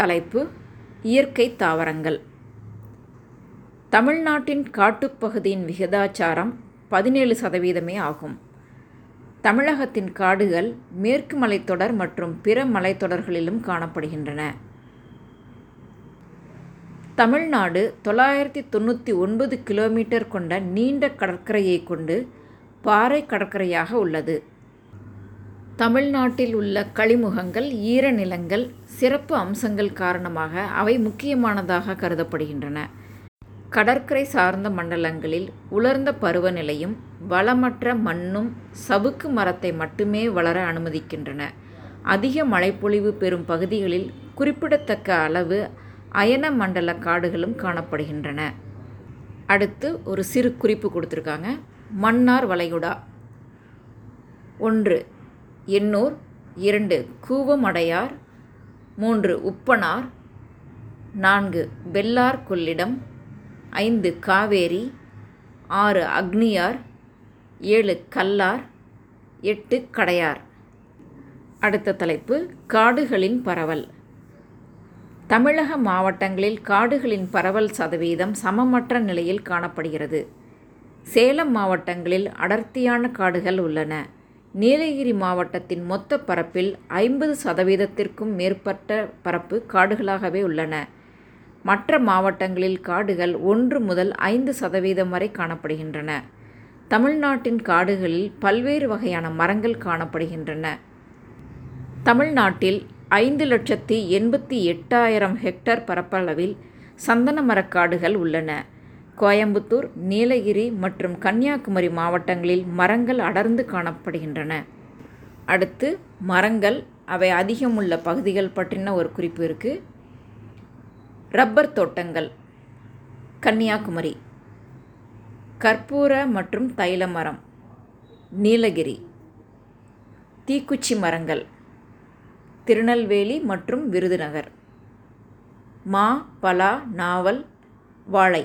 தலைப்பு இயற்கை தாவரங்கள். தமிழ்நாட்டின் காட்டுப்பகுதியின் விகிதாச்சாரம் பதினேழு சதவீதமே ஆகும். தமிழகத்தின் காடுகள் மேற்கு மலைத்தொடர் மற்றும் பிற மலைத்தொடர்களிலும் காணப்படுகின்றன. தமிழ்நாடு தொள்ளாயிரத்தி தொண்ணூற்றி ஒன்பது கிலோமீட்டர் கொண்ட நீண்ட கடற்கரையை கொண்டு பாறை கடற்கரையாக உள்ளது. தமிழ்நாட்டில் உள்ள கழிமுகங்கள் ஈரநிலங்கள் சிறப்பு அம்சங்கள் காரணமாக அவை முக்கியமானதாக கருதப்படுகின்றன. கடற்கரை சார்ந்த மண்டலங்களில் உலர்ந்த பருவநிலையும் வளமற்ற மண்ணும் சவுக்கு மரத்தை மட்டுமே வளர அனுமதிக்கின்றன. அதிக மழைப்பொழிவு பெறும் பகுதிகளில் குறிப்பிடத்தக்க அளவு அயன மண்டல காடுகளும் காணப்படுகின்றன. அடுத்து ஒரு சிறு குறிப்பு கொடுத்துருக்காங்க. மன்னார் வளைகுடா. ஒன்று எண்ணூர் இரண்டு கூவமடையார் மூன்று உப்பனார் நான்கு வெள்ளார் கொள்ளிடம் ஐந்து காவேரி ஆறு அக்னியார் ஏழு கல்லார் எட்டு கடையார். அடுத்த தலைப்பு காடுகளின் பரவல். தமிழக மாவட்டங்களில் காடுகளின் பரவல் சதவீதம் சமமற்ற நிலையில் காணப்படுகிறது. சேலம் மாவட்டங்களில் அடர்த்தியான காடுகள் உள்ளன. நீலகிரி மாவட்டத்தின் மொத்த பரப்பில் ஐம்பது சதவீதத்திற்கும் மேற்பட்ட பரப்பு காடுகளாகவே உள்ளன. மற்ற மாவட்டங்களில் காடுகள் ஒன்று முதல் ஐந்து சதவீதம் வரை காணப்படுகின்றன. தமிழ்நாட்டின் காடுகளில் பல்வேறு வகையான மரங்கள் காணப்படுகின்றன. தமிழ்நாட்டில் ஐந்து லட்சத்தி எண்பத்தி எட்டாயிரம் ஹெக்டர் பரப்பளவில் சந்தன மரக்காடுகள் உள்ளன. கோயம்புத்தூர் நீலகிரி மற்றும் கன்னியாகுமரி மாவட்டங்களில் மரங்கள் அடர்ந்து காணப்படுகின்றன. அடுத்து மரங்கள் அவை அதிகம் உள்ள பகுதிகள் பற்றின ஒரு குறிப்பு இருக்குது ரப்பர் தோட்டங்கள் கன்னியாகுமரி. கற்பூர மற்றும் தைல மரம் நீலகிரி. தீக்குச்சி மரங்கள் திருநெல்வேலி மற்றும் விருதுநகர். மா பலா நாவல் வாழை.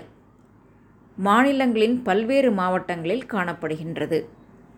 மாநிலங்களின் பல்வேறு மாவட்டங்களில் காணப்படுகின்றது.